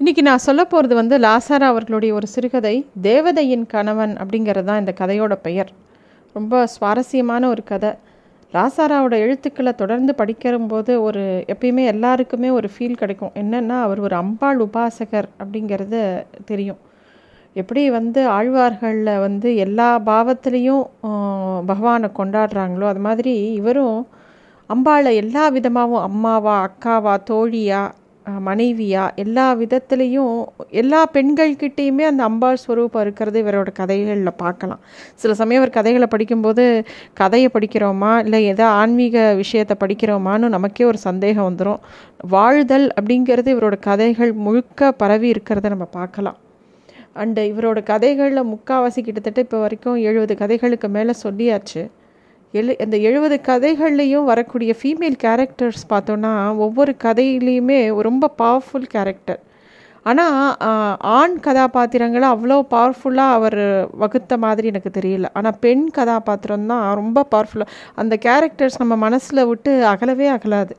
இன்றைக்கி நான் சொல்ல போகிறது வந்து லாசாரா அவர்களுடைய ஒரு சிறுகதை தேவதையின் கணவன் அப்படிங்கிறது தான் இந்த கதையோட பெயர். ரொம்ப சுவாரஸ்யமான ஒரு கதை. லாசாராவோட எழுத்துக்களை தொடர்ந்து படிக்கிறம்போது ஒரு எப்பயுமே எல்லாருக்குமே ஒரு ஃபீல் கிடைக்கும். என்னென்னா அவர் ஒரு அம்பாள் உபாசகர் அப்படிங்கிறது தெரியும். எப்படி வந்து ஆழ்வார்களில் வந்து எல்லா பாவத்துலேயும் பகவானை கொண்டாடுறாங்களோ அது மாதிரி இவரும் அம்பாளை எல்லா விதமாகவும் அம்மாவா அக்காவா தோழியா மனைவியா? எல்லா விதத்துலேயும் எல்லா பெண்கள்கிட்டேயுமே அந்த அம்பாள் ஸ்வரூபம் இருக்கிறது இவரோட கதைகளில் பார்க்கலாம். சில சமயம் அவர் கதைகளை படிக்கும்போது கதையை படிக்கிறோமா? இல்லை ஏதோ ஆன்மீக விஷயத்தை படிக்கிறோமான்னு நமக்கே ஒரு சந்தேகம் வந்துடும் வாழ்தல் அப்படிங்கிறது இவரோட கதைகள் முழுக்க பரவி இருக்கிறத நம்ம பார்க்கலாம். அண்டு இவரோட கதைகளில் முக்கால்வாசி கிட்டத்தட்ட இப்போ வரைக்கும் எழுபது கதைகளுக்கு மேலே சொல்லியாச்சு. எழு இந்த எழுபது கதைகள்லேயும் வரக்கூடிய ஃபீமேல் கேரக்டர்ஸ் பார்த்தோன்னா ஒவ்வொரு கதையிலையுமே ரொம்ப பவர்ஃபுல் கேரக்டர் ஆனால் ஆண் கதாபாத்திரங்களை அவ்வளோ பவர்ஃபுல்லாக அவர் வகுத்த மாதிரி எனக்கு தெரியல. ஆனால் பெண் கதாபாத்திரம் தான் ரொம்ப பவர்ஃபுல்லாக அந்த கேரக்டர்ஸ் நம்ம மனசில் விட்டு அகலவே அகலாது.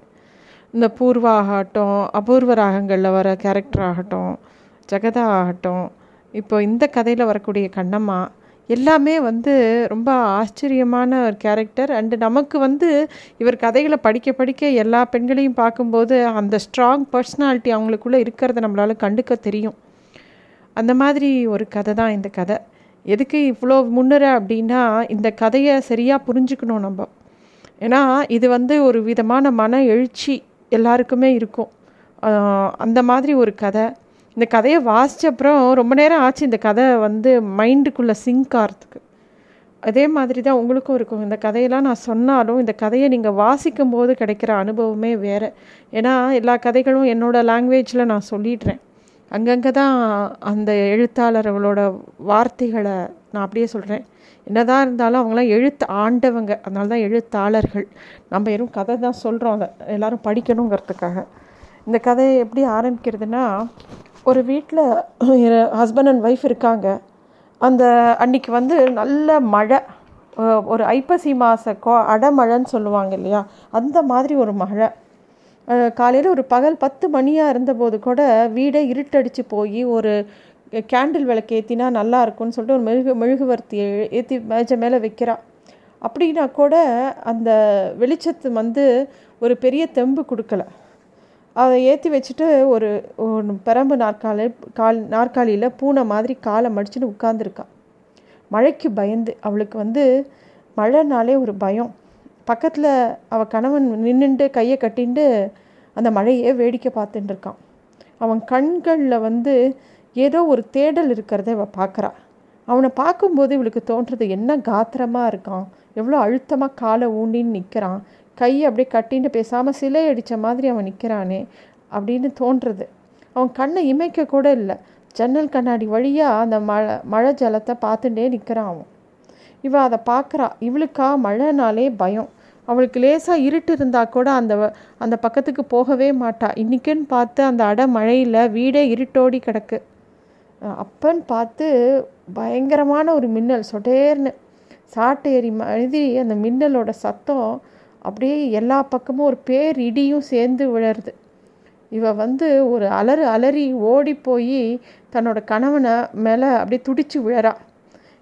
இந்த பூர்வா ஆகட்டும் அபூர்வ ராகங்களில் வர கேரக்டர் ஆகட்டும் ஜெகதா ஆகட்டும் இப்போ இந்த கதையில் வரக்கூடிய கண்ணம்மா எல்லாமே வந்து ரொம்ப ஆச்சரியமான ஒரு கேரக்டர் அண்டு நமக்கு வந்து இவர் கதைகளை படிக்க படிக்க எல்லா பெண்களையும் பார்க்கும்போது அந்த ஸ்ட்ராங் பர்சனாலிட்டி அவங்களுக்குள்ளே இருக்கிறத நம்மளால் கண்டுக்க தெரியும். அந்த மாதிரி ஒரு கதை தான் இந்த கதை. எதுக்கு இவ்வளோ முன்னுற அப்படின்னா இந்த கதையை சரியாக புரிஞ்சுக்கணும் நம்ம. ஏன்னா இது வந்து ஒரு விதமான மன எழுச்சி எல்லாருக்குமே இருக்கும். அந்த மாதிரி ஒரு கதை. இந்த கதையை வாசித்த அப்புறம் ரொம்ப நேரம் ஆச்சு இந்த கதை வந்து மைண்டுக்குள்ளே சிங்க் ஆகிறதுக்கு அதே மாதிரி தான் உங்களுக்கும் இருக்கும். இந்த கதையெல்லாம் நான் சொன்னாலும் இந்த கதையை நீங்கள் வாசிக்கும் போது கிடைக்கிற அனுபவமே வேறு. ஏன்னா எல்லா கதைகளும் என்னோடய லாங்குவேஜில் நான் சொல்லிடுறேன். அங்கங்கே தான் அந்த எழுத்தாளர்களோட வார்த்தைகளை நான் அப்படியே சொல்கிறேன் என்னதான் இருந்தாலும் அவங்களாம் எழுத்து ஆண்டவங்க. அதனால தான் எழுத்தாளர்கள். நம்ம எறும் கதை தான் சொல்கிறோம் அதை எல்லோரும் படிக்கணுங்கிறதுக்காக. இந்த கதை எப்படி ஆரம்பிக்கிறதுனா ஒரு வீட்டில் ஹஸ்பண்ட் அண்ட் ஒய்ஃப் இருக்காங்க. அந்த அன்னைக்கு வந்து நல்ல மழை. ஒரு ஐப்பசி மாத கோ அடமழைன்னு சொல்லுவாங்க இல்லையா? அந்த மாதிரி ஒரு மழை. காலையில் ஒரு பகல் பத்து மணியாக இருந்தபோது கூட வீடே இருட்டடிச்சு போய் ஒரு கேண்டில் விளக்கு ஏற்றினா நல்லா இருக்கும்னு சொல்லிட்டு ஒரு மெழுகு மெழுகுவர்த்தி ஏற்றி மேஜ மேலே வைக்கிறா. அப்படின்னா கூட அந்த வெளிச்சத்து வந்து ஒரு பெரிய தெம்பு கொடுக்கல. அதை ஏற்றி வச்சுட்டு ஒரு பெரம்பு நாற்காலி கால் நாற்காலியில் பூனை மாதிரி காலை மடிச்சுட்டு உட்காந்துருக்கா மழைக்கு பயந்து அவளுக்கு வந்து மழைனாலே ஒரு பயம். பக்கத்தில் அவள் கணவன் நின்றுட்டு கையை கட்டிண்டு அந்த மழையே வேடிக்கை பார்த்துட்டு இருக்கான். அவன் கண்களில் வந்து ஏதோ ஒரு தேடல் இருக்கிறத அவள் பார்க்குறா. அவனை பார்க்கும்போது இவளுக்கு தோன்றது என்ன காத்திரமாக இருக்கான். எவ்வளோ அழுத்தமாக காலை ஊண்டின்னு நிற்கிறான் கையை அப்படியே கட்டின்னு பேசாமல் சிலை அடித்த மாதிரி அவன் நிற்கிறானே அப்படின்னு தோன்றுறது. அவன் கண்ணை இமைக்க கூட இல்லை. ஜன்னல் கண்ணாடி வழியாக அந்த மழை மழை ஜலத்தை பார்த்துட்டே நிற்கிறான் அவன். இவள் அதை பார்க்குறா. இவளுக்கா மழைனாலே பயம். அவளுக்கு லேசாக இருட்டு இருந்தால் கூட அந்த அந்த பக்கத்துக்கு போகவே மாட்டா. இன்றைக்குன்னு பார்த்து அந்த அடை மழையில் வீடே இருட்டோடி கிடக்கு. அப்பன்னு பார்த்து பயங்கரமான ஒரு மின்னல் சொடேர்னு. சாட்டு மாதிரி அந்த மின்னலோட சத்தம் அப்படியே எல்லா பக்கமும் ஒரு பேர் இடியும் சேர்ந்து விழருது இவ வந்து ஒரு அலறு அலறி ஓடி போய் தன்னோட கணவனை மேலே அப்படியே துடிச்சு விழறா.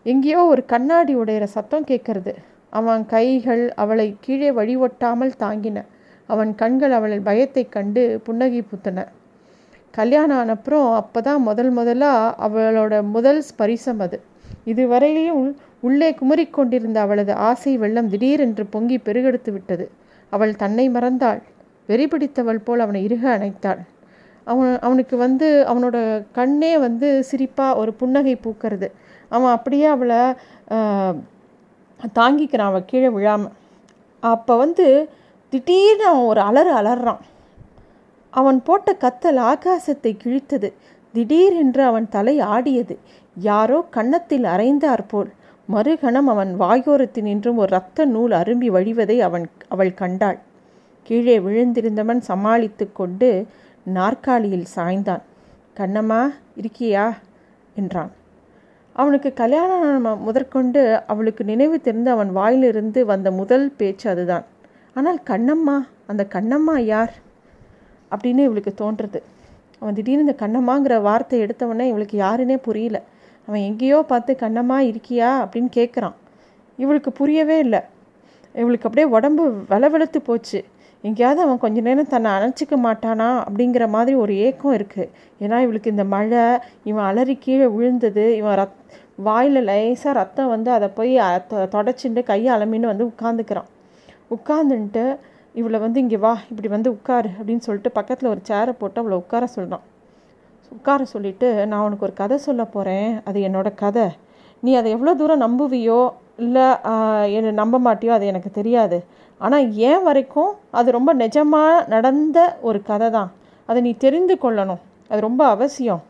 எங்கேயோ ஒரு கண்ணாடி உடையிற சத்தம் கேட்கறது. அவன் கைகள் அவளை கீழே வழிவொட்டாமல் தாங்கின. அவன் கண்கள் அவளை பயத்தை கண்டு புன்னகை புத்தன. கல்யாணம் ஆனப்புறம் அப்போ தான் முதல் முதலாக அவளோட முதல் ஸ்பரிசம் அது. இதுவரையிலையும் உள்ளே குமரிக்கொண்டிருந்த அவளது ஆசை வெள்ளம் திடீரென்று பொங்கி பெருகெடுத்து விட்டது. அவள் தன்னை மறந்தாள். வெறி பிடித்தவள் போல் அவனை இறுக அணைத்தாள். அவன் அவனுக்கு வந்து அவனோட கண்ணே வந்து சிரிப்பாக ஒரு புன்னகை பூக்கிறது. அவன் அப்படியே அவளை தாங்கிக்கிறான் அவள் கீழே விழாமல் அப்போ வந்து திடீர்னு அவன் ஒரு அலறு அலறான். அவன் போட்ட கத்தல் ஆகாசத்தை கிழித்தது. திடீரென்று அவன் தலை ஆடியது. யாரோ கன்னத்தில் அரைந்தார் போல். மறுகணம் அவன் வாயோரத்தினின்றும் ஒரு இரத்த நூல் அரும்பி வழிவதை அவன் அவள் கண்டாள். கீழே விழுந்திருந்தவன் சமாளித்து கொண்டு நாற்காலியில் சாய்ந்தான். கண்ணம்மா இருக்கியா? என்றான். அவனுக்கு கல்யாணம் முதற்கொண்டு அவளுக்கு நினைவு தெரிந்து அவன் வாயிலிருந்து வந்த முதல் பேச்சு அதுதான். ஆனால் கண்ணம்மா அந்த கண்ணம்மா யார்? அப்படின்னு இவளுக்கு தோன்றுறது. அவன் திடீர்னு இந்த கண்ணம்மாங்கிற வார்த்தை எடுத்தவொடனே இவளுக்கு யாருன்னே புரியல. அவன் எங்கேயோ பார்த்து கண்ணம்மா இருக்கியா அப்படின்னு கேட்குறான் இவளுக்கு புரியவே இல்லை. இவளுக்கு அப்படியே உடம்பு வெளவெளுத்து போச்சு. எங்கேயாவது அவன் கொஞ்ச நேரம் தன்னை அணைச்சிக்க மாட்டானா அப்படிங்கிற மாதிரி ஒரு ஏக்கம் இருக்குது ஏன்னா இவளுக்கு இந்த மழை இவன் அலறி கீழே விழுந்தது இவன் ரத் வாயில் லேசாக ரத்தம் வந்து அதை போய் தொடச்சிட்டு கையை அலமின்னு வந்து உட்காந்துக்கிறான் உட்காந்துன்ட்டு இவளை வந்து இங்கே வா இப்படி வந்து உட்காரு அப்படின்னு சொல்லிட்டு பக்கத்தில் ஒரு சேரை போட்டு அவளை உட்கார சொல்கிறான் உட்கார சொல்லிவிட்டு நான் உனக்கு ஒரு கதை சொல்ல போகிறேன் அது என்னோடய கதை. நீ அதை எவ்வளோ தூரம் நம்புவியோ இல்லை என்னை நம்ப மாட்டியோ அது எனக்கு தெரியாது. ஆனால் ஏன் வரைக்கும் அது ரொம்ப நிஜமாக நடந்த ஒரு கதை தான். அதை நீ தெரிந்து கொள்ளணும். அது ரொம்ப அவசியம்.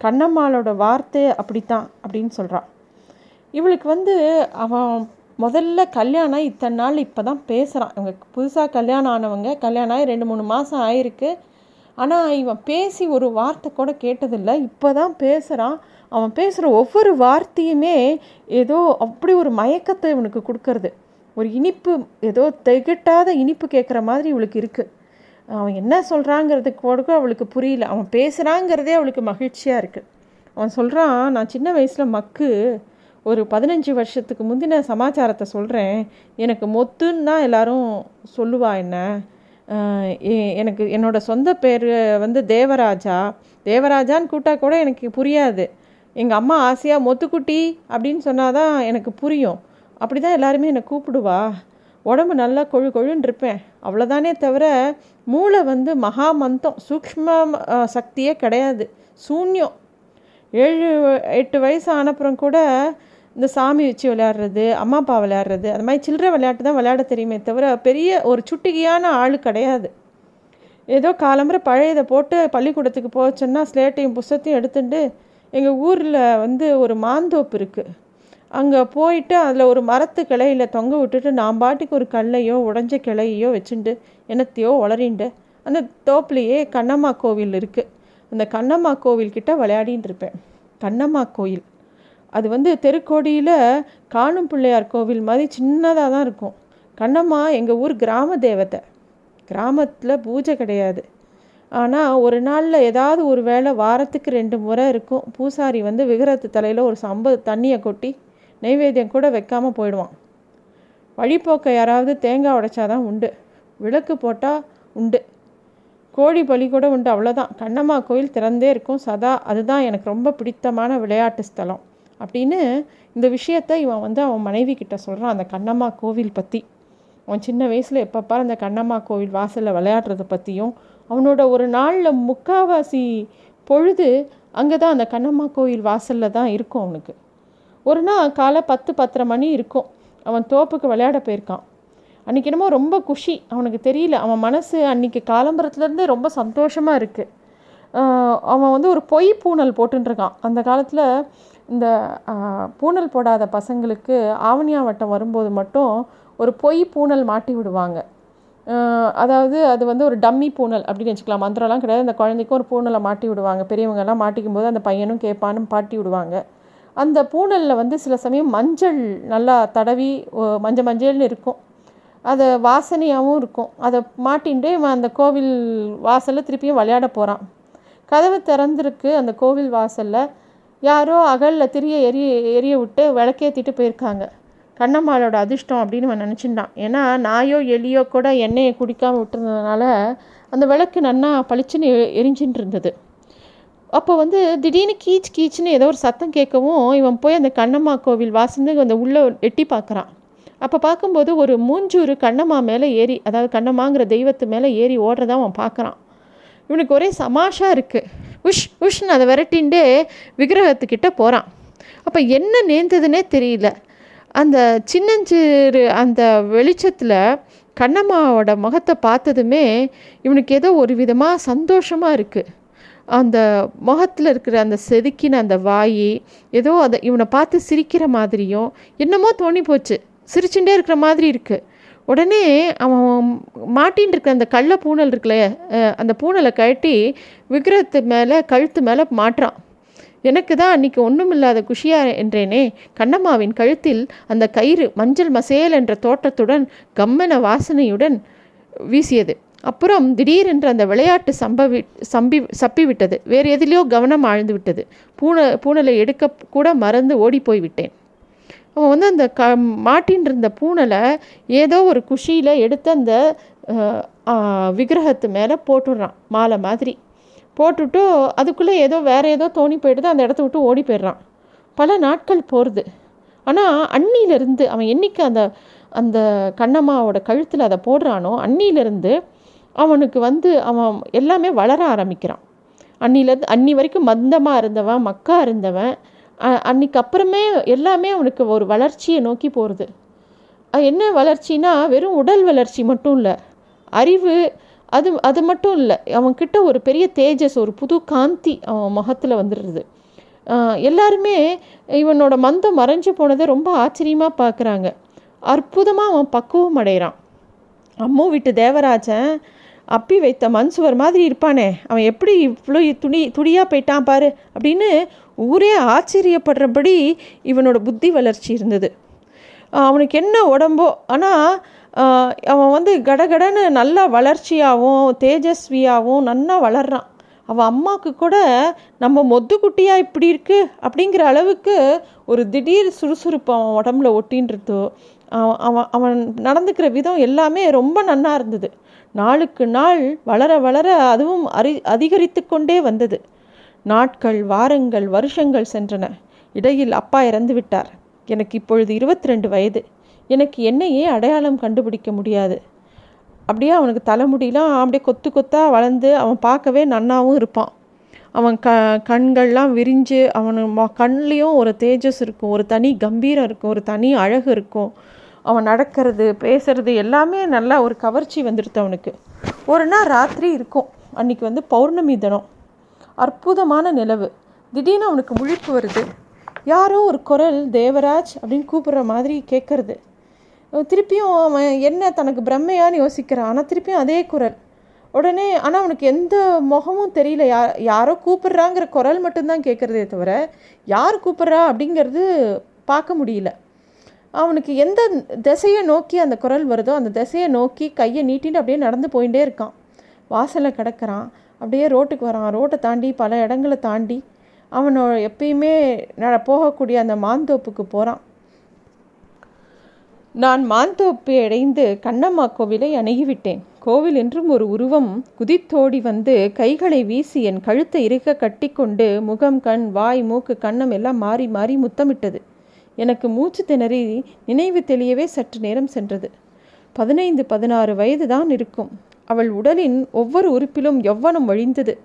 கண்ணம்மாளோட வார்த்தை அப்படித்தான் அப்படின்னு சொல்கிறான் இவளுக்கு வந்து அவன் முதல்ல கல்யாணம் இத்தனை நாள் இப்போ தான் பேசுகிறான் இவங்க புதுசாக கல்யாணம் ஆனவங்க கல்யாணம் ஆகி ரெண்டு மூணு மாதம் ஆயிருக்கு. ஆனால் இவன் பேசி ஒரு வார்த்தை கூட கேட்டதில்லை. இப்போ தான் பேசுகிறான் அவன் பேசுகிற ஒவ்வொரு வார்த்தையுமே ஏதோ அப்படி ஒரு மயக்கத்தை இவனுக்கு கொடுக்கறது. ஒரு இனிப்பு ஏதோ திகட்டாத இனிப்பு கேட்குற மாதிரி இவளுக்கு இருக்குது அவன் என்ன சொல்கிறாங்கிறது கூட அவளுக்கு புரியல. அவன் பேசுகிறாங்கிறதே அவளுக்கு மகிழ்ச்சியாக இருக்குது அவன் சொல்கிறான் நான் சின்ன வயசில் மக்கு ஒரு பதினஞ்சு வருஷத்துக்கு முந்தின சமாச்சாரத்தை சொல்கிறேன் எனக்கு மொத்துன்னு தான் எல்லோரும் சொல்லுவா என்ன? எனக்கு என்னோடய சொந்த பேர் வந்து தேவராஜா. தேவராஜான்னு கூட்டால் கூட எனக்கு புரியாது. எங்கள் அம்மா ஆசையாக மொத்துக்குட்டி அப்படின்னு சொன்னால் தான் எனக்கு புரியும். அப்படி தான் எல்லாருமே என்னை கூப்பிடுவா. உடம்பு நல்லா கொழு கொழுன்னு இருப்பேன். அவ்வளோதானே தவிர மூளை வந்து மகா மந்தம் சூக்ம சக்தியே கிடையாது. சூன்யம். ஏழு எட்டு வயசு ஆனப்புறம் கூட இந்த சாமி வச்சு விளையாடுறது அம்மா அப்பா விளையாடுறது அது மாதிரி சில்லற விளையாட்டு தான் விளையாட தெரியுமே தவிர பெரிய ஒரு சுட்டிகையான ஆள் கிடையாது. ஏதோ காலம்புற பழையதை போட்டு பள்ளிக்கூடத்துக்கு போச்சோன்னா ஸ்லேட்டையும் புஸ்தத்தையும் எடுத்துட்டு எங்கள் ஊரில் வந்து ஒரு மாந்தோப்பு இருக்குது அங்கே போயிட்டு அதில் ஒரு மரத்து கிளையில் தொங்க விட்டுட்டு நான் பாட்டுக்கு ஒரு கல்லையோ உடஞ்ச கிளையோ வச்சுட்டு என்னத்தையோ வளரிண்டு அந்த தோப்புலையே கண்ணம்மா கோவில் இருக்குது அந்த கண்ணம்மா கோவில் விளையாடின்னு இருப்பேன். கண்ணம்மா கோயில். அது வந்து தெருக்கோடியில் காணும் பிள்ளையார் கோவில் மாதிரி சின்னதாக தான் இருக்கும். கண்ணம்மா எங்கள் ஊர் கிராம தேவத்தை கிராமத்தில் பூஜை கிடையாது. ஆனால் ஒரு நாளில் ஏதாவது ஒரு வேளை வாரத்துக்கு ரெண்டு முறை இருக்கும். பூசாரி வந்து விகரத்து தலையில் ஒரு சம்ப தண்ணியை கொட்டி நெய்வேத்தியம் கூட வைக்காமல் போயிடுவான். வழிபோக்க யாராவது தேங்காய் உடைச்சாதான் உண்டு. விளக்கு போட்டால் உண்டு. கோழி பலி கூட உண்டு அவ்வளோதான் கண்ணம்மா கோயில் திறந்தே இருக்கும். சதா அதுதான் எனக்கு ரொம்ப பிடித்தமான விளையாட்டு ஸ்தலம். அப்படின்னு இந்த விஷயத்தை இவன் வந்து அவன் மனைவி கிட்ட சொல்கிறான் அந்த கண்ணம்மா கோவில் பற்றி அவன் சின்ன வயசில் எப்பப்பா அந்த கண்ணம்மா கோவில் வாசலில் விளையாடுறத பற்றியும் அவனோட ஒரு நாளில் முக்காவாசி பொழுது அங்கே தான் அந்த கண்ணம்மா கோயில் வாசலில் தான் இருக்கும் அவனுக்கு. ஒரு நாள் காலை பத்து பத்தரை மணி இருக்கும். அவன் தோப்புக்கு விளையாட போயிருக்கான். அன்றைக்கி என்னமோ ரொம்ப குஷி. அவனுக்கு தெரியல. அவன் மனசு அன்றைக்கி காலம்பரத்துலேருந்தே ரொம்ப சந்தோஷமாக இருக்குது அவன் வந்து ஒரு பொய் பூனல் போட்டுருக்கான் அந்த காலத்தில் இந்த பூனல் போடாத பசங்களுக்கு ஆவணியா வட்டம் வரும்போது மட்டும் ஒரு பொய் பூனல் மாட்டி விடுவாங்க. அதாவது அது வந்து ஒரு டம்மி பூனல் அப்படின்னு வச்சுக்கலாம். மந்திரம்லாம் கிடையாது. அந்த குழந்தைக்கும் ஒரு பூனலை மாட்டி விடுவாங்க. பெரியவங்கெல்லாம் மாட்டிக்கும் போது அந்த பையனும் கேட்பானும் பாட்டி விடுவாங்க. அந்த பூனலில் வந்து சில சமயம் மஞ்சள் நல்லா தடவி மஞ்சள் மஞ்சள்னு இருக்கும். அது வாசனையாகவும் இருக்கும். அதை மாட்டின்ட்டு இவன் அந்த கோவில் வாசலில் திருப்பியும் விளையாட போகிறான் கதவு திறந்துருக்கு அந்த கோவில் வாசலில். யாரோ அகலில் திரிய எரிய எரிய விட்டு விளக்கேற்றிட்டு போயிருக்காங்க. கண்ணம்மாளோட அதிர்ஷ்டம் அப்படின்னு அவன் நினச்சிட்டான். ஏன்னா நாயோ எலியோ கூட எண்ணெயை குடிக்காமல் விட்டுருந்ததுனால அந்த விளக்கு நன்னா பளிச்சுன்னு எரிஞ்சின்னு இருந்தது. அப்போ வந்து திடீர்னு கீச் கீச்சுன்னு ஏதோ ஒரு சத்தம் கேட்கவும் இவன் போய் அந்த கண்ணம்மா கோவில் வாசந்து அந்த உள்ளே எட்டி பார்க்குறான். அப்போ பார்க்கும்போது ஒரு மூஞ்சூறு கண்ணம்மா மேலே ஏறி அதாவது கண்ணம்மாங்கிற தெய்வத்து மேலே ஏறி ஓடுறதா அவன் பார்க்குறான். இவனுக்கு ஒரே சமாஷாக இருக்குது உஷ் உஷ்னு அதை விரட்டின்ண்டே விக்கிரகத்துக்கிட்ட போகிறான் அப்போ என்ன நேர்ந்ததுன்னே தெரியல. அந்த சின்னஞ்சிறு அந்த வெளிச்சத்தில் கண்ணம்மாவோட முகத்தை பார்த்ததுமே இவனுக்கு ஏதோ ஒரு விதமாக சந்தோஷமாக இருக்குது அந்த முகத்தில் இருக்கிற அந்த செதுக்கின அந்த வாய் ஏதோ அதை இவனை பார்த்து சிரிக்கிற மாதிரியும் என்னமோ தோணி போச்சு சிரிச்சுட்டே இருக்கிற மாதிரி இருக்குது உடனே அவன் மாட்டின்னு இருக்க அந்த கள்ள பூனல் இருக்குல்ல அந்த பூனலை கழட்டி விக்கிரத்து மேலே கழுத்து மேலே மாட்டுறான். எனக்கு தான் அன்றைக்கி ஒன்றும் இல்லாத குஷியா என்றேனே. கண்ணம்மாவின் கழுத்தில் அந்த கயிறு மஞ்சள் மசேல் என்ற தோட்டத்துடன் கம்மன வாசனையுடன் வீசியது. அப்புறம் திடீரென்று அந்த விளையாட்டு சம்பவி சம்பி சப்பி விட்டது வேறு எதிலையோ கவனம் ஆழ்ந்து விட்டது. பூனை பூனலை எடுக்க கூட மறந்து ஓடி போய் விட்டேன் அவன் வந்து அந்த க மாட்டின் இருந்த பூனலை ஏதோ ஒரு குஷியில் எடுத்து அந்த விக்கிரகத்து மேலே போட்டுடுறான். மாலை மாதிரி. போட்டுட்டு அதுக்குள்ளே ஏதோ வேறு ஏதோ தோணி போயிடுது. அந்த இடத்த விட்டு ஓடி போயிடுறான். பல நாட்கள் போகிறது ஆனால் அன்னியிலேருந்து அவன் என்றைக்கு அந்த அந்த கண்ணம்மாவோட கழுத்தில் அதை போடுறானோ அன்னியிலேருந்து அவனுக்கு வந்து அவன் எல்லாமே வளர ஆரம்பிக்கிறான். அன்னிலேருந்து அன்னி வரைக்கும் மந்தமாக இருந்தவன் மக்கா இருந்தவன் அன்னைக்கு அப்புறமே எல்லாமே அவனுக்கு ஒரு வளர்ச்சியை நோக்கி போகிறது என்ன வளர்ச்சினா வெறும் உடல் வளர்ச்சி மட்டும் இல்லை அறிவு அது அது மட்டும் இல்லை அவன்கிட்ட ஒரு பெரிய தேஜஸ் ஒரு புது காந்தி அவன் முகத்தில் வந்துடுறது. எல்லாருமே இவனோட மந்தம் மறைஞ்சு போனதை ரொம்ப ஆச்சரியமாக பார்க்குறாங்க அற்புதமாக அவன் பக்குவம் அடைகிறான். அம்மு வீட்டு தேவராஜன் அப்பி வைத்த மண் சுவர் மாதிரி இருப்பானே. அவன் எப்படி இவ்வளோ துணி துணியாக போயிட்டான் பாரு அப்படின்னு ஊரே ஆச்சரியப்படுறபடி இவனோட புத்தி வளர்ச்சி இருந்தது. அவனுக்கு என்ன உடம்போ ஆனால் அவன் வந்து கடகடன்னு நல்லா வளர்ச்சியாகவும் தேஜஸ்வியாகவும் நல்லா வளர்றான். அவன் அம்மாவுக்கு கூட நம்ம மொத்து குட்டியாக இப்படி இருக்குது அப்படிங்கிற அளவுக்கு ஒரு திடீர் சுறுசுறுப்பு அவன் உடம்புல ஒட்டின்றதோ அவன் அவன் நடந்துக்கிற விதம் எல்லாமே ரொம்ப நன்னா இருந்தது. நாளுக்கு நாள் வளர வளர அதுவும் அரி அதிகரித்து கொண்டே வந்தது. நாட்கள் வாரங்கள் வருஷங்கள் சென்றன. இடையில் அப்பா இறந்து விட்டார். எனக்கு இப்பொழுது இருபத்தி ரெண்டு வயது. எனக்கு என்னையே அடையாளம் கண்டுபிடிக்க முடியாது. அப்படியே அவனுக்கு தலைமுடியெலாம் அப்படியே கொத்து கொத்தாக வளர்ந்து அவன் பார்க்கவே நன்னாவும் இருப்பான். அவன் க கண்கள்லாம் விரிஞ்சு அவனு கண்லேயும் ஒரு தேஜஸ் இருக்கும் ஒரு தனி கம்பீரம் இருக்கும் ஒரு தனி அழகு இருக்கும். அவன் நடக்கிறது பேசுறது எல்லாமே நல்லா ஒரு கவர்ச்சி வந்துடுது அவனுக்கு. ஒரு நாள் ராத்திரி இருக்கும். அன்றைக்கி வந்து பௌர்ணமி தினம். அற்புதமான நிலவு. திடீர்னு அவனுக்கு முழிப்பு வருது. யாரோ ஒரு குரல் தேவராஜ் அப்படின்னு கூப்பிடுற மாதிரி கேட்குறது. திருப்பியும் அவன் என்ன தனக்கு பிரம்மையான்னு யோசிக்கிறான். ஆனால் திருப்பியும் அதே குரல். உடனே ஆனால் அவனுக்கு எந்த முகமும் தெரியல. யா யாரோ கூப்பிட்றாங்கிற குரல் மட்டும்தான் கேட்குறதே தவிர யார் கூப்பிட்றா அப்படிங்கிறது பார்க்க முடியல. அவனுக்கு எந்த திசையை நோக்கி அந்த குரல் வருதோ அந்த திசையை நோக்கி கையை நீட்டின்னு அப்படியே நடந்து போயிட்டே இருக்கான். வாசலை கிடக்கிறான். அப்படியே ரோட்டுக்கு வரான். ரோட்டை தாண்டி பல இடங்களை தாண்டி அவனோட எப்பயுமே போகக்கூடிய அந்த மாந்தோப்புக்கு போகிறான் நான் மாந்தோப்பை அடைந்து கண்ணம்மா கோவிலை அணுகிவிட்டேன். கோவில் என்றும் ஒரு உருவம் குதித்தோடி வந்து கைகளை வீசி என் கழுத்தை இருக்க கட்டிக்கொண்டு முகம் கண் வாய் மூக்கு கண்ணம் எல்லாம் மாறி மாறி முத்தமிட்டது. எனக்கு மூச்சு திணறி நினைவு தெளியவே சற்று நேரம் சென்றது. பதினைந்து பதினாறு வயது தான் இருக்கும். அவள் உடலின் ஒவ்வொரு உறுப்பிலும் எவ்வனம் வழிந்தது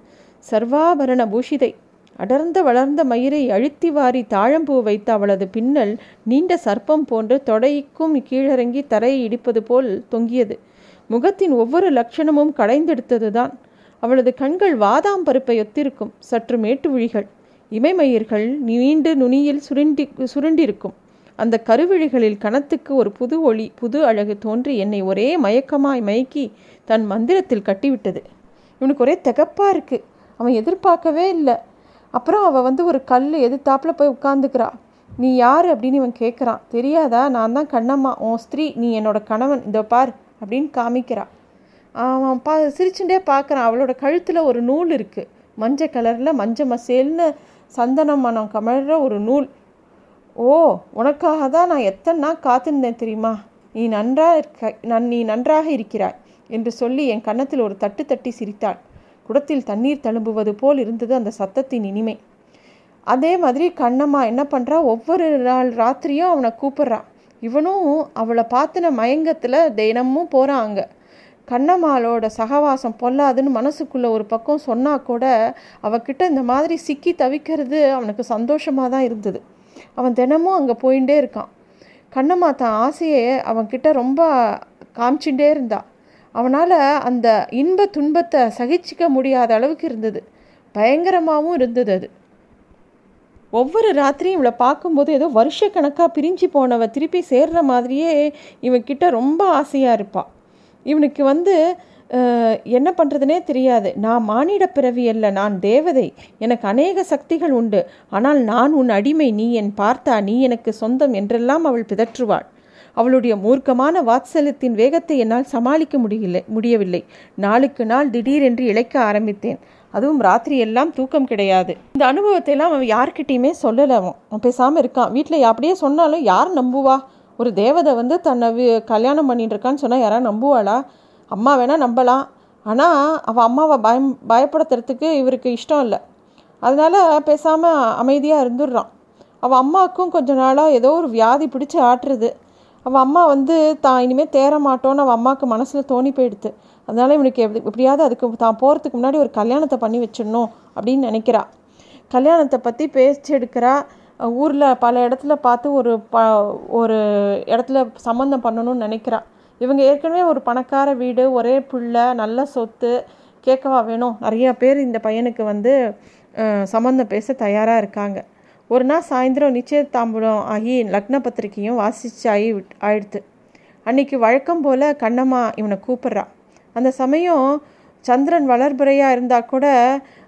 சர்வாபரண பூஷிதை அடர்ந்த வளர்ந்த மயிரை அழுத்தி வாரி தாழம்பூ வைத்த அவளது பின்னல் நீண்ட சர்ப்பம் போன்று தொடைக்கும் கீழறங்கி தரையை இடிப்பது போல் தொங்கியது. முகத்தின் ஒவ்வொரு லட்சணமும் கடைந்தெடுத்ததுதான் அவளது கண்கள் வாதாம் பருப்பை ஒத்திருக்கும். சற்று மேட்டு விழிகள். இமைமயிர்கள் நீண்டு நுனியில் சுருண்டி சுருண்டிருக்கும். அந்த கருவிழிகளில் கணத்துக்கு ஒரு புது ஒளி புது அழகு தோன்றி என்னை ஒரே மயக்கமாய் மயக்கி தன் மந்திரத்தில் கட்டிவிட்டது. இவனுக்கு ஒரே திகப்பாக இருக்குது அவன் எதிர்பார்க்கவே இல்லை. அப்புறம் அவள் வந்து ஒரு கல் எதிர்த்தாப்பில் போய் உட்காந்துக்கிறா நீ யார்? அப்படின்னு இவன் கேட்குறான் தெரியாதா? நான் தான் கண்ணம்மா. உன் ஸ்திரீ நீ என்னோட கணவன். இதோ பார் அப்படின்னு காமிக்கிறா. அவன் பா சிரிச்சுட்டே பார்க்குறான் அவளோட கழுத்தில் ஒரு நூல் இருக்குது மஞ்சள் கலரில் மஞ்சள் மசேல்னு சந்தனம் மனம் கமழ்கிற ஒரு நூல். ஓ உனக்காக தான் நான் எத்தனை நாள் காத்திருந்தேன் தெரியுமா? நீ நன்றாக இருக்க நான் நீ நன்றாக இருக்கிறாய் என்று சொல்லி என் கன்னத்தில் ஒரு தட்டு தட்டி சிரித்தாள். குடத்தில் தண்ணீர் தழும்புவது போல் இருந்தது அந்த சத்தத்தின் இனிமை. அதே மாதிரி கண்ணம்மா என்ன பண்ணுறா ஒவ்வொரு நாள் ராத்திரியும் அவனை கூப்பிட்றா. இவனும் அவளை பார்த்தின மயங்கத்தில் தினமும் போகிறான் அங்கே. கண்ணம்மாளோட சகவாசம் பொல்லாதுன்னு மனசுக்குள்ளே ஒரு பக்கம் சொன்னால் கூட அவகிட்ட இந்த மாதிரி சிக்கி தவிக்கிறது அவனுக்கு சந்தோஷமாக தான் இருந்தது. அவன் தினமும் அங்கே போயிட்டே இருக்கான். கண்ணம்மா தான் ஆசையை அவன்கிட்ட ரொம்ப காமிச்சுட்டே இருந்தா. அவனால் அந்த இன்ப துன்பத்தை சகிச்சிக்க முடியாத அளவுக்கு இருந்தது. பயங்கரமாகவும் இருந்தது அது. ஒவ்வொரு ராத்திரியும் இவளை பார்க்கும்போது ஏதோ வருஷக்கணக்காக பிரிஞ்சு போனவ திருப்பி சேர்ற மாதிரியே இவன்கிட்ட ரொம்ப ஆசையாக இருப்பாள் இவனுக்கு வந்து என்ன பண்ணுறதுனே தெரியாது. நான் மானிட பிறவி அல்ல நான் தேவதை. எனக்கு அநேக சக்திகள் உண்டு. ஆனால் நான் உன் அடிமை நீ என் பார்த்தா நீ எனக்கு சொந்தம் என்றெல்லாம் அவள் பிதற்றுவாள். அவளுடைய மூர்க்கமான வாத்சல்யத்தின் வேகத்தை என்னால் சமாளிக்க முடியல முடியவில்லை. நாளுக்கு நாள் திடீரென்று இழைக்க ஆரம்பித்தேன். அதுவும் ராத்திரி எல்லாம் தூக்கம் கிடையாது. இந்த அனுபவத்தை எல்லாம் அவன் யார்கிட்டையுமே சொல்லலை அவன். அவன் பேசாமல் இருக்கான். வீட்டில் அப்படியே சொன்னாலும் யார் நம்புவா? ஒரு தேவதை வந்து தன்னை கல்யாணம் பண்ணிட்டு இருக்கான்னு சொன்னால் யாராவது நம்புவாளா? அம்மா வேணால் நம்பலாம். ஆனால் அவள் அம்மாவை பயம் பயப்படுத்துறதுக்கு இவருக்கு இஷ்டம் இல்லை. அதனால் பேசாமல் அமைதியாக இருந்துடுறான். அவள் அம்மாவுக்கும் கொஞ்ச நாளாக ஏதோ ஒரு வியாதி பிடிச்சி ஆட்டுறது. அவள் அம்மா வந்து தான் இனிமேல் தேர மாட்டோன்னு அவள் அம்மாவுக்கு மனசில் தோணி போயிடுது. அதனால் இவனுக்கு எப்படி எப்படியாவது அதுக்கு தான் போகிறதுக்கு முன்னாடி ஒரு கல்யாணத்தை பண்ணி வச்சிடணும் அப்படின்னு நினைக்கிறா. கல்யாணத்தை பற்றி பேச்சு எடுக்கிறா. ஊரில் பல இடத்துல பார்த்து ஒரு ப ஒரு இடத்துல சம்மந்தம் பண்ணணும்னு நினைக்கிறான் இவங்க ஏற்கனவே ஒரு பணக்கார வீடு ஒரே பிள்ளை நல்ல சொத்து கேட்கவா வேணும். நிறையா பேர் இந்த பையனுக்கு வந்து சம்மந்தம் பேச தயாராக இருக்காங்க. ஒரு நாள் சாயந்தரம் நிச்சயதாம்பூலம் ஆகி லக்ன பத்திரிக்கையும் வாசிச்சு ஆகி ஆயிடுத்து. அன்னைக்கு வழக்கம் போல் கண்ணம்மா இவனை கூப்பிட்றான் அந்த சமயம் சந்திரன் வளர்புறையாக இருந்தால் கூட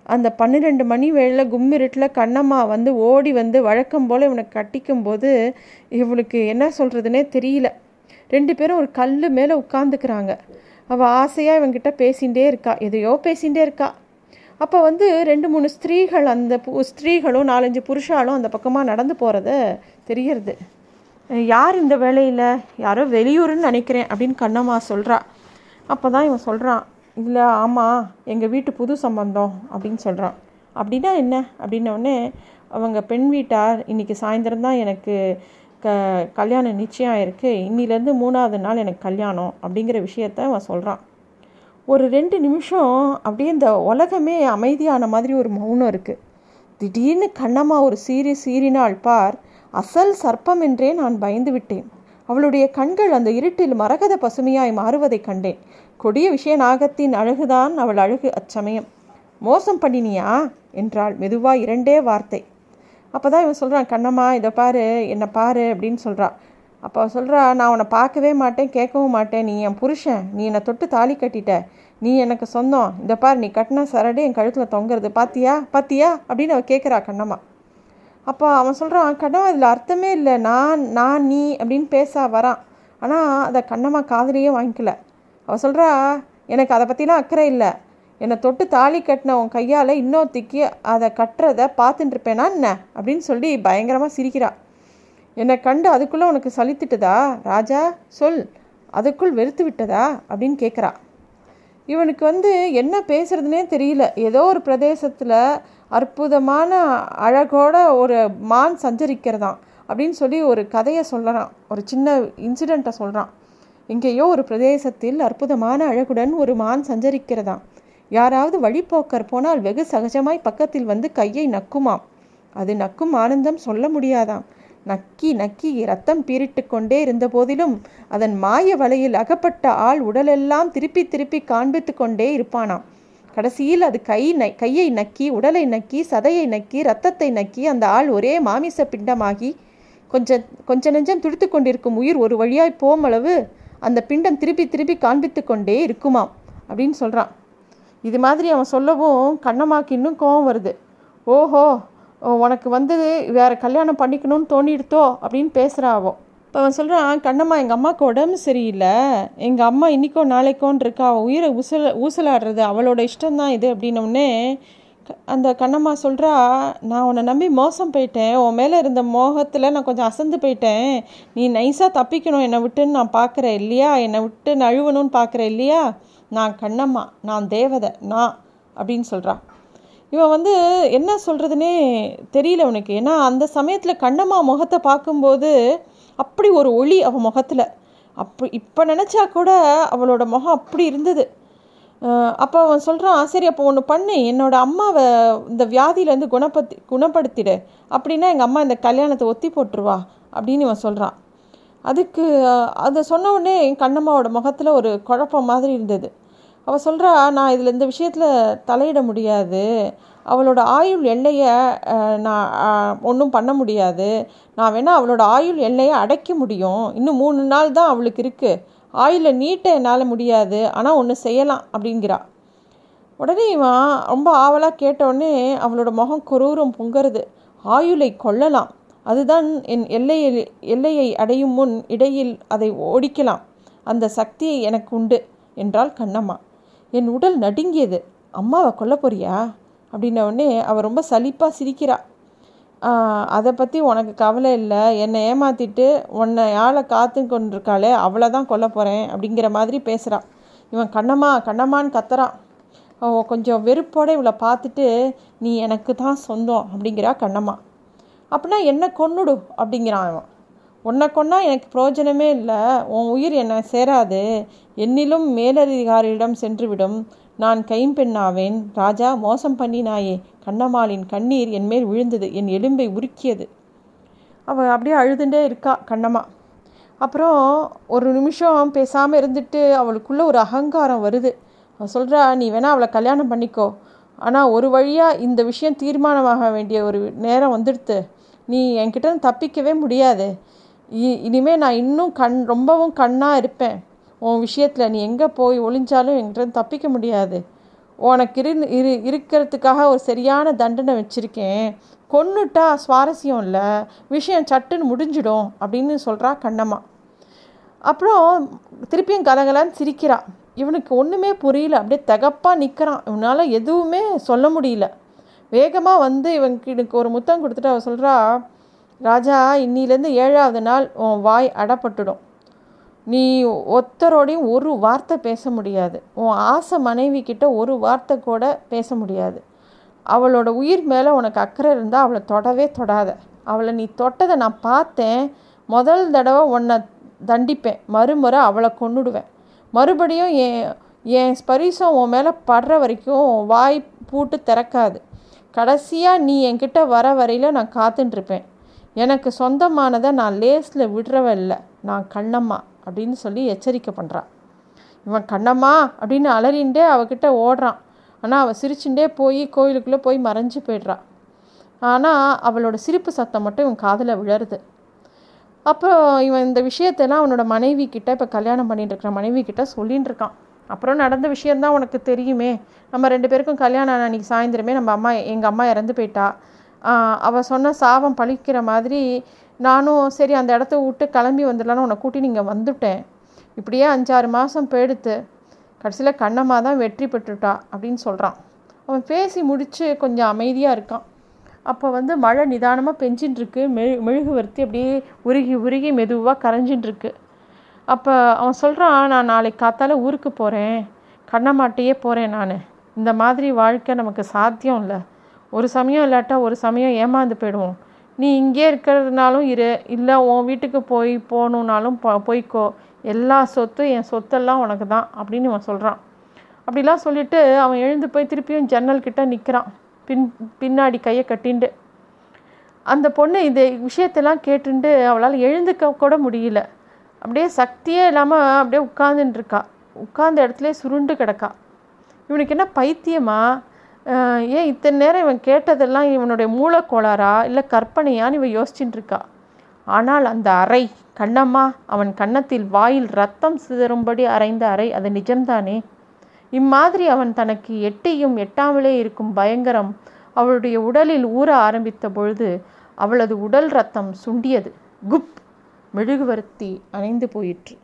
அந்த பன்னிரெண்டு மணி வேளையில் கும்மிருட்டில் கண்ணம்மா வந்து ஓடி வந்து வழக்கம் போல் இவனை கட்டிக்கும் போது இவளுக்கு என்ன சொல்கிறதுனே தெரியல. ரெண்டு பேரும் ஒரு கல் மேலே உட்காந்துக்கிறாங்க அவள் ஆசையாக இவங்கிட்ட பேசிகிட்டே இருக்கா. எதையோ பேசிகிட்டே இருக்கா. அப்போ வந்து ரெண்டு மூணு ஸ்திரீகள் அந்த ஸ்திரீகளும் நாலஞ்சு புருஷாலும் அந்த பக்கமாக நடந்து போகிறத தெரியறது. யார் இந்த வேலையில் யாரோ வெளியூர்னு நினைக்கிறேன் அப்படின்னு கண்ணம்மா சொல்கிறா அப்போ தான் இவன் சொல்கிறான் இல்லை ஆமாம் எங்கள் வீட்டு புது சம்பந்தம் அப்படின்னு சொல்கிறான் அப்படின்னா என்ன? அப்படின்னோடனே அவங்க பெண் வீட்டார் இன்றைக்கி சாயந்தரம் தான் எனக்கு க கல்யாணம் நிச்சயம் ஆயிருக்கு. இன்னிலேருந்து மூணாவது நாள் எனக்கு கல்யாணம் அப்படிங்கிற விஷயத்த அவன் சொல்கிறான் ஒரு ரெண்டு நிமிஷம் அப்படியே இந்த உலகமே அமைதியான மாதிரி ஒரு மௌனம் இருக்குது திடீர்னு கண்ணம்மா ஒரு சீறி சீறினாள் பார் அசல் சர்ப்பம் என்றே நான் பயந்து விட்டேன் அவளுடைய கண்கள் அந்த இருட்டில் மரகத பசுமையாய் மாறுவதை கண்டேன். கொடிய விஷய நாகத்தின் அழகுதான் அவள் அழகு அச்சமயம். மோசம் பண்ணினியா? என்றாள் மெதுவாக இரண்டே வார்த்தை. அப்போதான் இவன் சொல்கிறான் கண்ணம்மா இதை பாரு என்னை பாரு அப்படின்னு சொல்கிறான் அப்போ சொல்கிறா நான் உன்னை பார்க்கவே மாட்டேன் கேட்கவும் மாட்டேன். நீ என் புருஷன். நீ என்னை தொட்டு தாலி கட்டிட்ட. நீ எனக்கு சொந்தம். இந்த பார் நீ கட்டின சரடு என் கழுத்தில் தொங்குறது. பாத்தியா? பாத்தியா? அப்படின்னு அவள் கேட்குறா கண்ணம்மா. அப்போ அவன் சொல்கிறான் கண்ணம்மா இதில் அர்த்தமே இல்லை. நான் நான் நீ அப்படின்னு பேச வரான். ஆனால் அதை கண்ணம்மா காதலியே வாங்கிக்கல. அவள் சொல்கிறா எனக்கு அதை பற்றிலாம் அக்கறை இல்லை. என்னை தொட்டு தாலி கட்டின உன் கையால் இன்னொருத்திக்கு அதை கட்டுறதை பார்த்துட்டுருப்பேனா என்ன? அப்படின்னு சொல்லி பயங்கரமாக சிரிக்கிறா. என்னை கண்டு அதுக்குள்ளே உனக்கு சலித்துட்டதா? ராஜா சொல். அதுக்குள் வெறுத்து விட்டதா? அப்படின்னு கேட்குறா இவனுக்கு வந்து என்ன பேசுறதுனே தெரியல. ஏதோ ஒரு பிரதேசத்தில் அற்புதமான அழகோட ஒரு மான் சஞ்சரிக்கிறதான் அப்படின்னு சொல்லி ஒரு கதையை சொல்லறான் ஒரு சின்ன இன்சிடெண்ட்டை சொல்கிறான் எங்கேயோ ஒரு பிரதேசத்தில் அற்புதமான அழகுடன் ஒரு மான் சஞ்சரிக்கிறதாம். யாராவது வழிப்போக்கர் போனால் வெகு சகஜமாய் பக்கத்தில் வந்து கையை நக்குமாம். அது நக்கும் ஆனந்தம் சொல்ல முடியாதாம். நக்கி நக்கி ரத்தம் பீரிட்டு கொண்டே இருந்த போதிலும் அதன் மாய வலையில் அகப்பட்ட ஆள் உடலெல்லாம் திருப்பி திருப்பி காண்பித்து கொண்டே இருப்பானாம். கடைசியில் அது கை ந கையை நக்கி உடலை நக்கி சதையை நக்கி ரத்தத்தை நக்கி அந்த ஆள் ஒரே மாமிச பிண்டமாகி கொஞ்சம் கொஞ்ச நெஞ்சம் துடித்து கொண்டிருக்கும் உயிர் ஒரு வழியாய் போமளவு அந்த பிண்டம் திருப்பி திருப்பி காண்பித்து கொண்டே இருக்குமாம் அப்படின்னு சொல்கிறான் இது மாதிரி அவன் சொல்லவும் கண்ணம்மாக்கு இன்னும் கோபம் வருது. ஓஹோ உனக்கு வந்து வேறு கல்யாணம் பண்ணிக்கணும்னு தோணிடுத்தோ அப்படின்னு பேசுகிறாவோ இப்போ அவன் சொல்கிறான் கண்ணம்மா எங்கள் அம்மாவுக்கு உடம்பு சரியில்லை. எங்கள் அம்மா இன்றைக்கோ நாளைக்கோன்னு இருக்கா. அவள் உயிரை ஊசல் ஊசலாடுறது அவளோட இஷ்டம்தான் இது அப்படின்னோடனே அந்த கண்ணம்மா சொல்கிறா நான் உன்னை நம்பி மோசம் போயிட்டேன். உன் மேலே இருந்த மோகத்தில் நான் கொஞ்சம் அசந்து போயிட்டேன். நீ நைஸாக தப்பிக்கணும். என்னை விட்டுன்னு நான் பார்க்குறேன் இல்லையா? என்னை விட்டு நழுவணும்னு பார்க்குறேன் இல்லையா? நான் கண்ணம்மா. நான் தேவதை. நான். அப்படின்னு சொல்கிறான் இவன் வந்து என்ன சொல்கிறதுனே தெரியல உனக்கு. ஏன்னா அந்த சமயத்தில் கண்ணம்மா முகத்தை பார்க்கும்போது அப்படி ஒரு ஒளி அவன் முகத்தில். அப்போ இப்போ நினச்சா கூட அவளோட முகம் அப்படி இருந்தது. அப்போ அவன் சொல்கிறான் சரி அப்போ ஒன்று பண்ணு. என்னோட அம்மாவை இந்த வியாதியிலேருந்து குணப்படுத்தி குணப்படுத்திடு. அப்படின்னா எங்கள் அம்மா இந்த கல்யாணத்தை ஒத்தி போட்டுருவா அப்படின்னு இவன் சொல்கிறான் அதுக்கு அதை சொன்ன உடனே என் கண்ணம்மாவோட முகத்தில் ஒரு குழப்பம் மாதிரி இருந்தது. அவள் சொல்கிறா நான் இதில் இந்த விஷயத்தில் தலையிட முடியாது. அவளோட ஆயுள் எல்லையை நான் ஒன்றும் பண்ண முடியாது. நான் வேணால் அவளோட ஆயுள் எல்லையை அடைக்க முடியும். இன்னும் மூணு நாள் தான் அவளுக்கு இருக்குது ஆயுளை நீட்ட என்னால் முடியாது ஆனால் ஒன்று செய்யலாம் அப்படிங்கிறா. உடனே இவன் ரொம்ப ஆவலாக கேட்டவுடனே அவளோட முகம் குரூரம் பொங்குறது. ஆயுளை கொள்ளலாம் அதுதான் என் எல்லையில் எல்லையை அடையும் முன் இடையில் அதை ஓடிக்கலாம். அந்த சக்தி எனக்கு உண்டு என்றாள் கண்ணம்மா. என் உடல் நடுங்கியது. அம்மாவை கொல்ல போறியா? அப்படின்னவுடனே அவள் ரொம்ப சலிப்பாக சிரிக்கிறா. அதை பற்றி உனக்கு கவலை இல்லை. என்னை ஏமாற்றிட்டு உன்னை யாழை காத்து கொண்டிருக்காளே அவளை தான் கொல்ல போகிறேன் அப்படிங்கிற மாதிரி பேசுகிறான் இவன் கண்ணம்மா கண்ணம்மான்னு கத்துறான். கொஞ்சம் வெறுப்போடு இவளை பார்த்துட்டு நீ எனக்கு தான் சொந்தம் அப்படிங்கிறா கண்ணம்மா. அப்படின்னா என்னை கொன்னுடு அப்படிங்கிறான் அவன் உன்னை கொன்னா எனக்கு பிரயோஜனமே இல்லை. உன் உயிர் என்னை சேராது. என்னிலும் மேலதிகாரியிடம் சென்றுவிடும். நான் கைம்பெண்ணாவேன் ராஜா மோசம் பண்ணினாயே. கண்ணம்மாளின் கண்ணீர் என் மேல் விழுந்தது என் எலும்பை உருக்கியது. அவள் அப்படியே அழுதுண்டே இருக்கா கண்ணம்மா. அப்புறம் ஒரு நிமிஷம் பேசாமல் இருந்துட்டு அவளுக்குள்ளே ஒரு அகங்காரம் வருது. அவள் சொல்கிறா நீ வேணால் அவளை கல்யாணம் பண்ணிக்கோ. ஆனால் ஒரு வழியாக இந்த விஷயம் தீர்மானமாக வேண்டிய ஒரு நேரம் வந்துடுத்து. நீ என்கிட்ட தப்பிக்கவே முடியாது. இனிமேல் நான் இன்னும் கண் ரொம்பவும் கண்ணாக இருப்பேன். உன் விஷயத்தில் நீ எங்கே போய் ஒளிஞ்சாலும் என்கிட்ட தப்பிக்க முடியாது. உனக்கு இரு இரு இருக்கிறதுக்காக ஒரு சரியான தண்டனை வச்சுருக்கேன். கொன்னுட்டா சுவாரஸ்யம் இல்லை. விஷயம் சட்டுன்னு முடிஞ்சிடும் அப்படின்னு சொல்கிறா கண்ணம்மா. அப்புறம் திருப்பியும் கலகலான்னு சிரிக்கிறா. இவனுக்கு ஒன்றுமே புரியல. அப்படியே தகப்பாக நிற்கிறான் இவனால் எதுவுமே சொல்ல முடியல. வேகமாக வந்து இவனுக்கு ஒரு முத்தம் கொடுத்துட்டு அவள் சொல்கிறா ராஜா இன்னிலேருந்து ஏழாவது நாள் உன் வாய் அடப்பட்டுடும். நீ ஒத்தரோடையும் ஒரு வார்த்தை பேச முடியாது. உன் ஆசை மனைவி கிட்ட ஒரு வார்த்தை கூட பேச முடியாது. அவளோட உயிர் மேலே உனக்கு அக்கறை இருந்தால் அவளை தொடவே தொடாத. அவளை நீ தொட்டதை நான் பார்த்தேன். முதல் தடவை உன்னை தண்டிப்பேன். மறுமுறை அவளை கொண்டுடுவேன் மறுபடியும் என் என் ஸ்பரிசம் உன் மேலே படுற வரைக்கும் வாய் பூட்டு திறக்காது. கடைசியாக நீ என்கிட்ட வர வரையில் நான் காத்துட்ருப்பேன் எனக்கு சொந்தமானதை நான் லேஸில் விடுறவ இல்லை. நான் கண்ணம்மா. அப்படின்னு சொல்லி எச்சரிக்கை பண்ணுறான் இவன் கண்ணம்மா அப்படின்னு அலறிண்டே அவகிட்ட ஓடுறான். ஆனால் அவள் சிரிச்சுட்டே போய் கோயிலுக்குள்ளே போய் மறைஞ்சு போய்ட்றான் ஆனால் அவளோட சிரிப்பு சத்தம் மட்டும் இவன் காதில் விழருது. அப்புறம் இவன் இந்த விஷயத்தெல்லாம் அவனோட மனைவி கிட்ட இப்போ கல்யாணம் பண்ணிட்டு இருக்கிற மனைவி கிட்ட சொல்லின்னு இருக்கான். அப்புறம் நடந்த விஷயந்தான் உனக்கு தெரியுமே. நம்ம ரெண்டு பேருக்கும் கல்யாணம் அன்றைக்கி சாயந்தரமே நம்ம அம்மா எங்கள் அம்மா இறந்து போயிட்டா. அவள் சொன்ன சாபம் பழிக்கிற மாதிரி நானும் சரி அந்த இடத்த விட்டு கிளம்பி வந்துடலான்னு உன்னை கூட்டி நீங்கள் வந்துட்டேன். இப்படியே அஞ்சாறு மாதம் போயிடுத்து. கடைசியில் கண்ணம்மா தான் வெற்றி பெற்றுட்டா அப்படின்னு சொல்கிறான் அவன் பேசி முடித்து கொஞ்சம் அமைதியாக இருக்கான். அப்போ வந்து மழை நிதானமாக பெஞ்சின்ட்டுருக்கு மெழு மெழுகுவர்த்தி அப்படியே உருகி உருகி மெதுவாக கரைஞ்சின்ட்டுருக்கு அப்போ அவன் சொல்கிறான் நான் நாளைக்கு காத்தால ஊருக்கு போகிறேன் கண்ணம்மாட்டையே போகிறேன் நான். இந்த மாதிரி வாழ்க்கை நமக்கு சாத்தியம் இல்லை. ஒரு சமயம் இல்லாட்டா ஒரு சமயம் ஏமாந்து போயிடுவோம். நீ இங்கே இருக்கிறதுனாலும் இரு. இல்லை உன் வீட்டுக்கு போய் போகணுன்னாலும் போய்க்கோ. எல்லா சொத்தும் என் சொத்தெல்லாம் உனக்கு தான் அப்படின்னு இவன் சொல்கிறான் அப்படிலாம் சொல்லிவிட்டு அவன் எழுந்து போய் திருப்பியும் ஜன்னல் கிட்ட நிற்கிறான் பின் பின்னாடி கையை கட்டிண்டு. அந்த பொண்ணு இந்த விஷயத்தெல்லாம் கேட்டுண்டு அவளால் எழுந்துக்க கூட முடியல. அப்படியே சக்தியே இல்லாமல் அப்படியே உட்காந்துட்டுருக்கா உட்கார்ந்த இடத்துல சுருண்டு கிடக்கா. இவனுக்கு என்ன பைத்தியமா? ஏன் இத்தனை நேரம் இவன் கேட்டதெல்லாம் இவனுடைய மூலக்கோளாரா இல்லை கற்பனையான்னு இவன் யோசிச்சுட்டு இருக்கா? ஆனால் அந்த அறை கண்ணம்மா அவன் கன்னத்தில் வாயில் ரத்தம் சிதறும்படி அரைந்த அறை அது நிஜம்தானே? இம்மாதிரி அவன் தனக்கு எட்டியும் எட்டாமலே இருக்கும் பயங்கரம் அவளுடைய உடலில் ஊற ஆரம்பித்த பொழுது அவளது உடல் ரத்தம் சுண்டியது. குப்! மெழுகுவர்த்தி அணைந்து போயிற்று.